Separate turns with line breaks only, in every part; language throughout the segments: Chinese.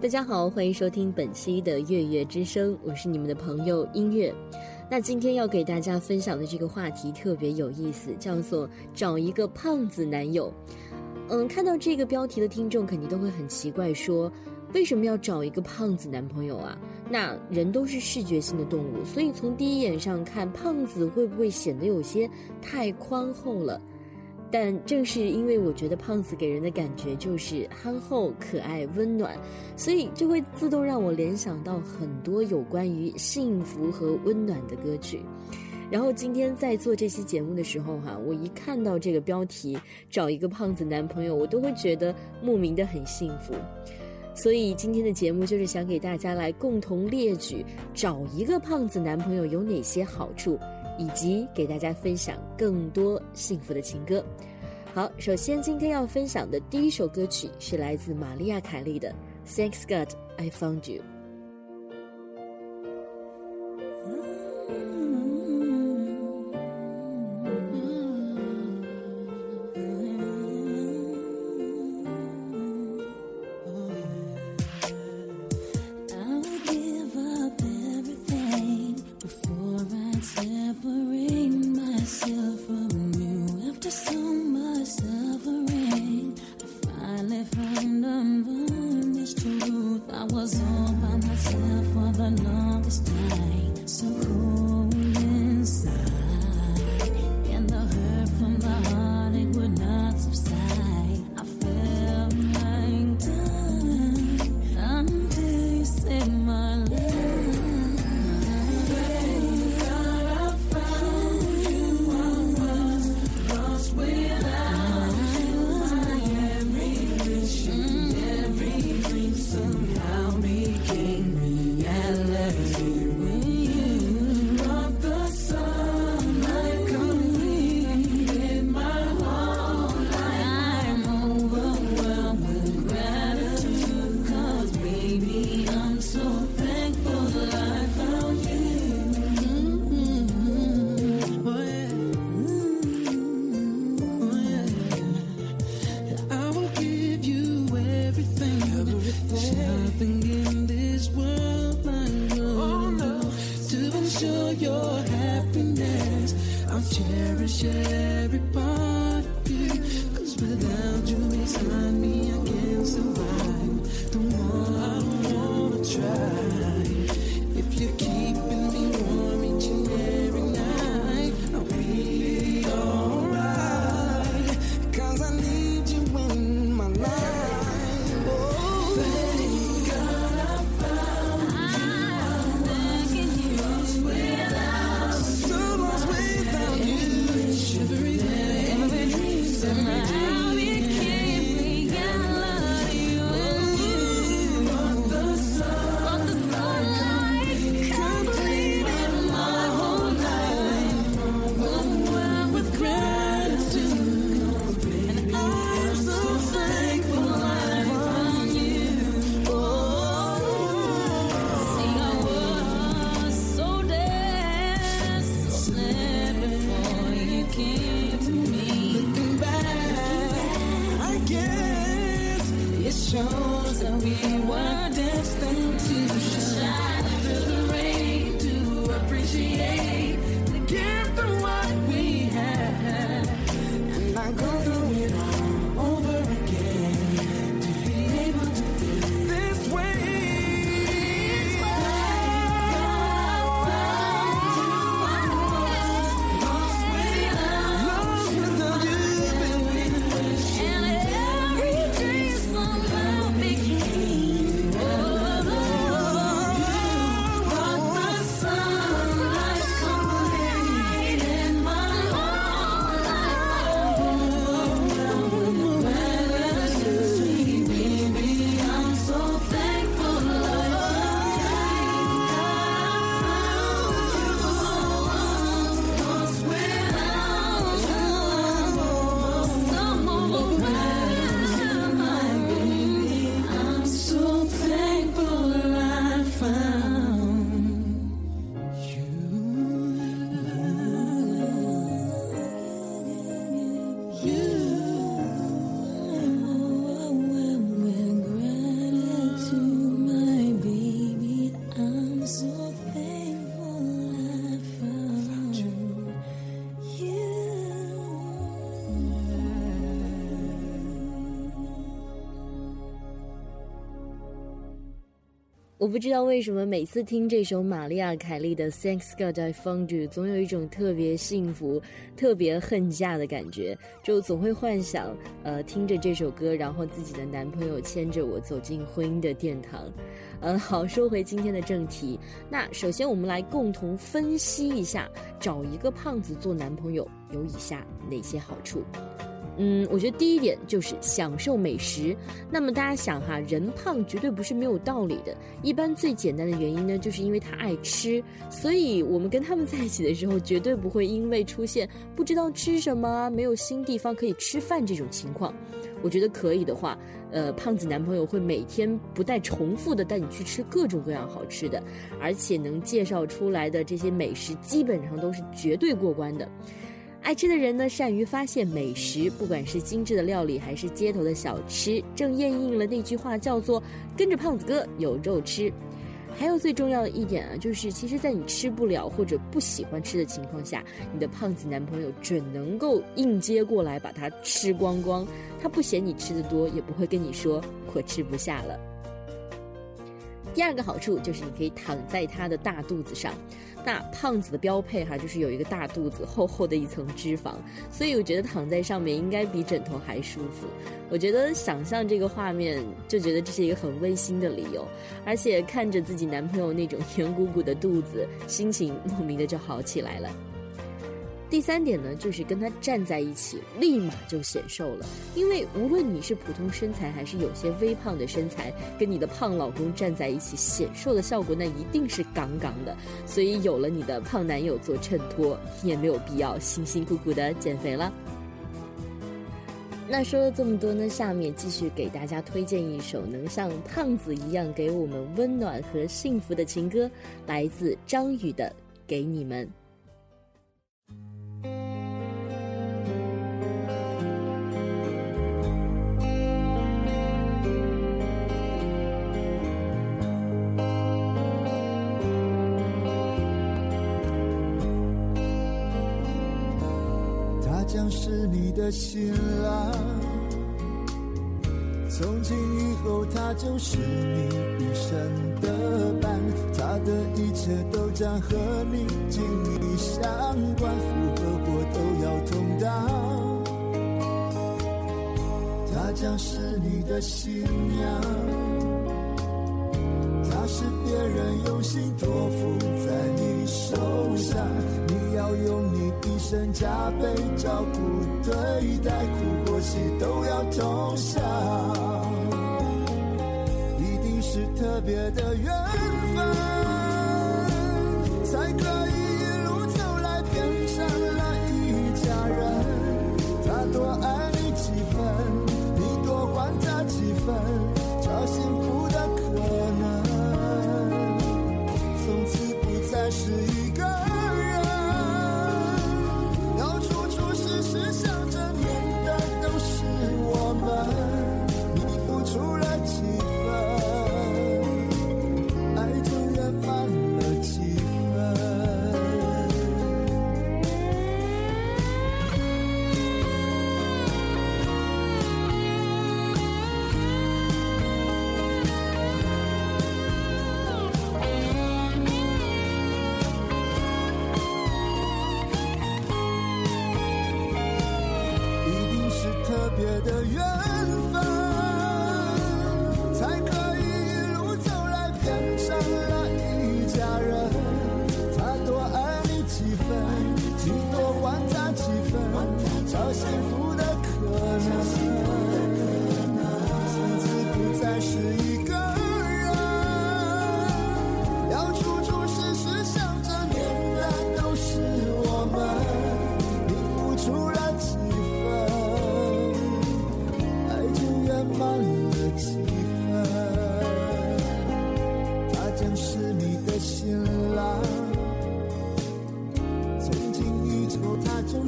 大家好，欢迎收听本期的月月之声，我是你们的朋友音乐。那今天要给大家分享的这个话题特别有意思，叫做找一个胖子男友。嗯，看到这个标题的听众肯定都会很奇怪，说为什么要找一个胖子男朋友啊？那人都是视觉性的动物，所以从第一眼上看，胖子会不会显得有些太宽厚了？但正是因为我觉得胖子给人的感觉就是憨厚、可爱、温暖，所以就会自动让我联想到很多有关于幸福和温暖的歌曲。然后今天在做这期节目的时候，哈，我一看到这个标题“找一个胖子男朋友”，我都会觉得莫名的很幸福。所以今天的节目就是想给大家来共同列举找一个胖子男朋友有哪些好处。以及给大家分享更多幸福的情歌。好，首先今天要分享的第一首歌曲是来自玛利亚·凯莉的《Thanks God I Found You》。
measure your happiness. I'll cherish every part of you. Cause without you beside me, I can't survive. Don't wanna, I don't wanna try. If you keep
tonight.
我不知道为什么每次听这首玛丽亚·凯莉的《Thanks God I Found You》，总有一种特别幸福、特别恨嫁的感觉，就总会幻想，呃，听着这首歌，然后自己的男朋友牵着我走进婚姻的殿堂。呃，好，说回今天的正题，那首先我们来共同分析一下，找一个胖子做男朋友有以下哪些好处。嗯，我觉得第一点就是享受美食。那么大家想哈，人胖绝对不是没有道理的。一般最简单的原因呢，就是因为他爱吃。所以我们跟他们在一起的时候，绝对不会因为出现不知道吃什么、没有新地方可以吃饭这种情况。我觉得可以的话，呃，胖子男朋友会每天不带重复的带你去吃各种各样好吃的，而且能介绍出来的这些美食基本上都是绝对过关的。爱吃的人呢，善于发现美食，不管是精致的料理还是街头的小吃，正验应了那句话，叫做“跟着胖子哥有肉吃”。还有最重要的一点啊，就是其实，在你吃不了或者不喜欢吃的情况下，你的胖子男朋友准能够应接过来把它吃光光，他不嫌你吃的多，也不会跟你说我吃不下了。第二个好处就是你可以躺在他的大肚子上。那胖子的标配哈，就是有一个大肚子，厚厚的一层脂肪，所以我觉得躺在上面应该比枕头还舒服。我觉得想象这个画面，就觉得这是一个很温馨的理由，而且看着自己男朋友那种圆鼓鼓的肚子，心情莫名的就好起来了。第三点呢，就是跟他站在一起，立马就显瘦了。因为无论你是普通身材还是有些微胖的身材，跟你的胖老公站在一起，显瘦的效果那一定是杠杠的。所以有了你的胖男友做衬托，你也没有必要辛辛苦苦的减肥了。那说了这么多呢，下面继续给大家推荐一首能像胖子一样给我们温暖和幸福的情歌，来自张宇的《给你们》。
是你的新郎，从今以后他就是你一生的伴，他的一切都将和你紧密相关，福和祸都要同当。他将是你的新娘，他是别人用心托付在你手上，你要用你身加倍照顾。对待苦或喜都要同享，一定是特别的缘 sorrow.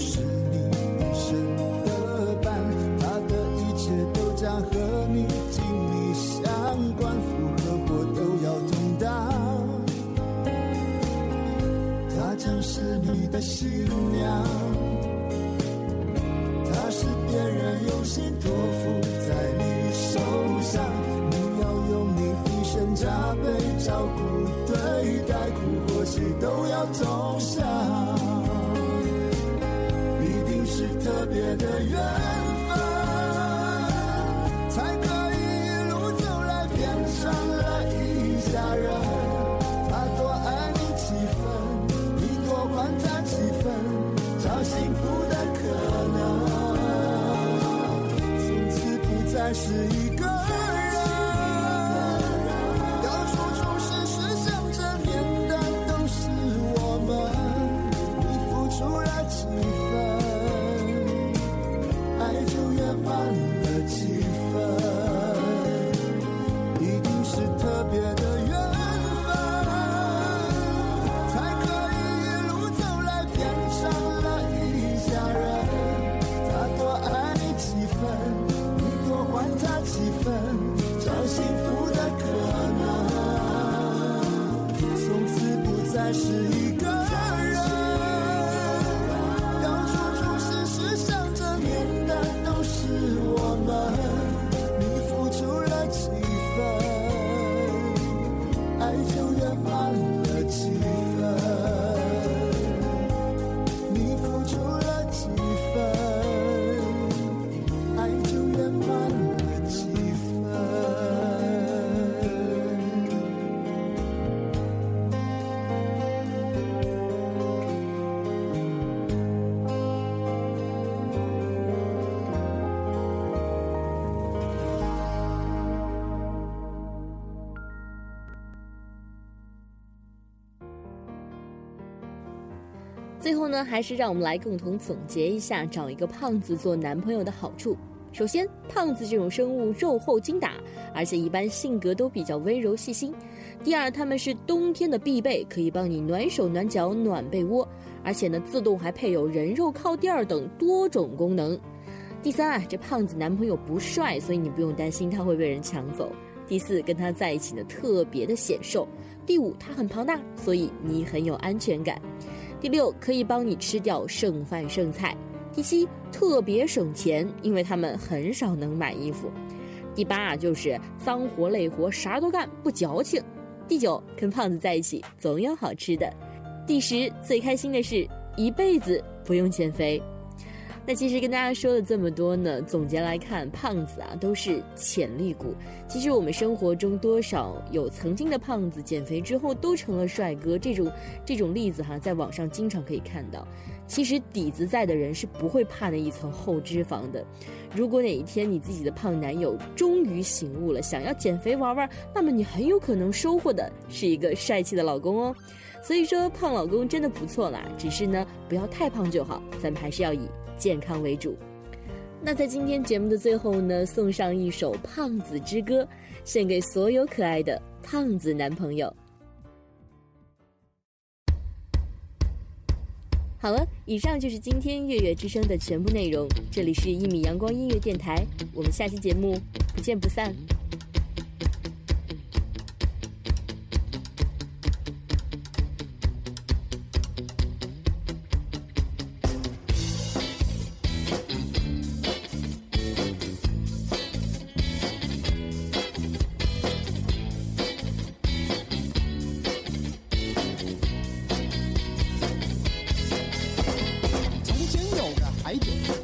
ocean. 不
最后呢，还是让我们来共同总结一下找一个胖子做男朋友的好处。首先，胖子这种生物肉厚精打，而且一般性格都比较温柔细心。第二，他们是冬天的必备，可以帮你暖手暖脚暖被窝，而且呢，自动还配有人肉靠垫儿等多种功能。第三啊，这胖子男朋友不帅，所以你不用担心他会被人抢走。第四，跟他在一起呢特别的显瘦。第五，他很庞大，所以你很有安全感。第六，可以帮你吃掉剩饭剩菜。第七，特别省钱，因为他们很少能买衣服。第八啊，就是脏活累活啥都干，不矫情。第九，跟胖子在一起总有好吃的。第十，最开心的是一辈子不用减肥。那其实跟大家说了这么多呢，总结来看，胖子啊都是潜力股。其实我们生活中多少有曾经的胖子减肥之后都成了帅哥，这种这种例子哈，在网上经常可以看到。其实底子在的人是不会怕那一层厚脂肪的。如果哪一天你自己的胖男友终于醒悟了，想要减肥玩玩，那么你很有可能收获的是一个帅气的老公哦。所以说，胖老公真的不错啦，只是呢 不要太胖就好，咱们还是要以健康为主。那在今天节目的最后呢，送上一首《胖子之歌》，献给所有可爱的胖子男朋友。好了，以上就是今天月月之声的全部内容。这里是一米阳光音乐电台，我们下期节目不见不散。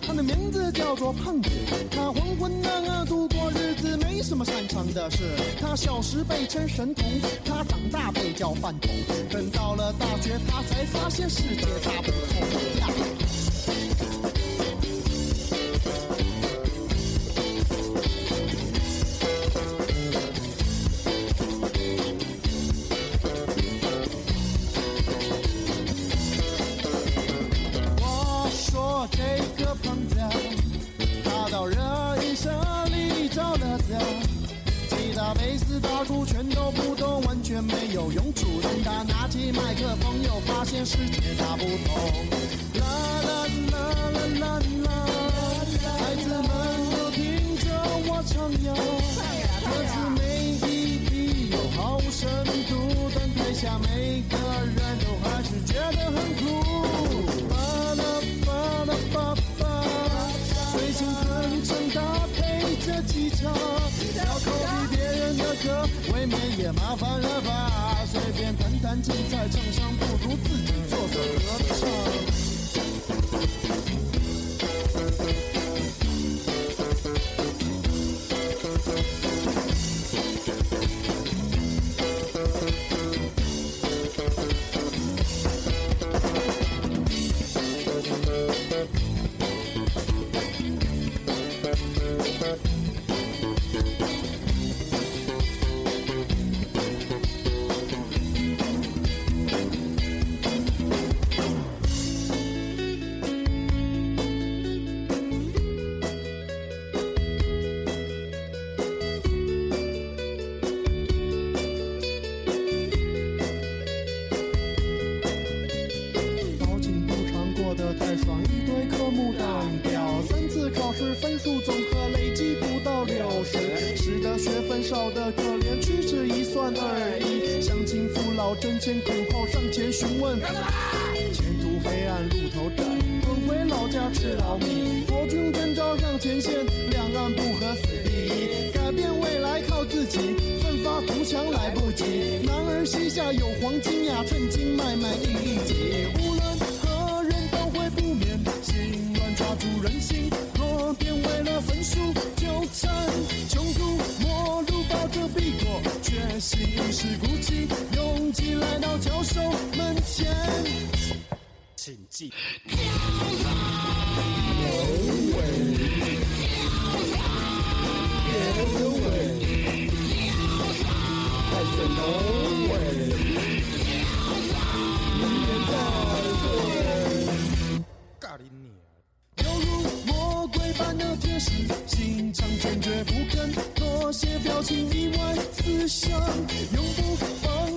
他的名字叫做胖子。他浑浑噩噩度过日子，没什么擅长的事。他小时被称神童，他长大被叫饭桶。等到了大学，他才发现世界大不同贝斯、打鼓全都不懂，完全没有用处。等他拿起麦克风，又发现世界大不同。啦啦啦啦啦啦，孩子们都听着我唱哟，精彩唱腔，不得太爽，一堆科目单表，三次考试分数总和累计不到六十，使得学分少得可怜，屈指一算而已。乡亲父老争先恐后上前询问，前途黑暗路头窄，滚回老家吃老米。国军征召上前线，两岸不和死第一，改变未来靠自己，奋发图强来不及。男儿膝下有黄金呀，趁金慢慢一一请记。犹如魔鬼般的铁石心肠，坚决不肯妥协，表情意外思想，永不放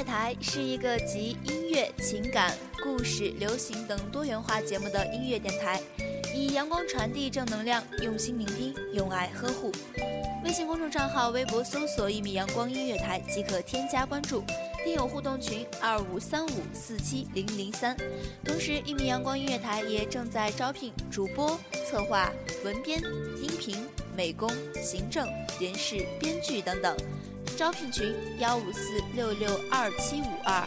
乐台是一个集音乐、情感、故事、流行等多元化节目的音乐电台，以阳光传递正能量，用心聆听，用爱呵护。微信公众账号、微博搜索“一米阳光音乐台”即可添加关注。听友互动群二五三五四七零零三。同时，一米阳光音乐台也正在招聘主播、策划、文编、音频、美工、行政、人事、编剧等等。招聘群幺五四六六二七五二。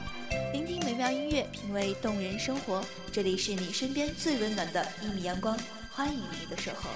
聆听美妙音乐，品味动人生活。这里是你身边最温暖的一米阳光，欢迎你的守候。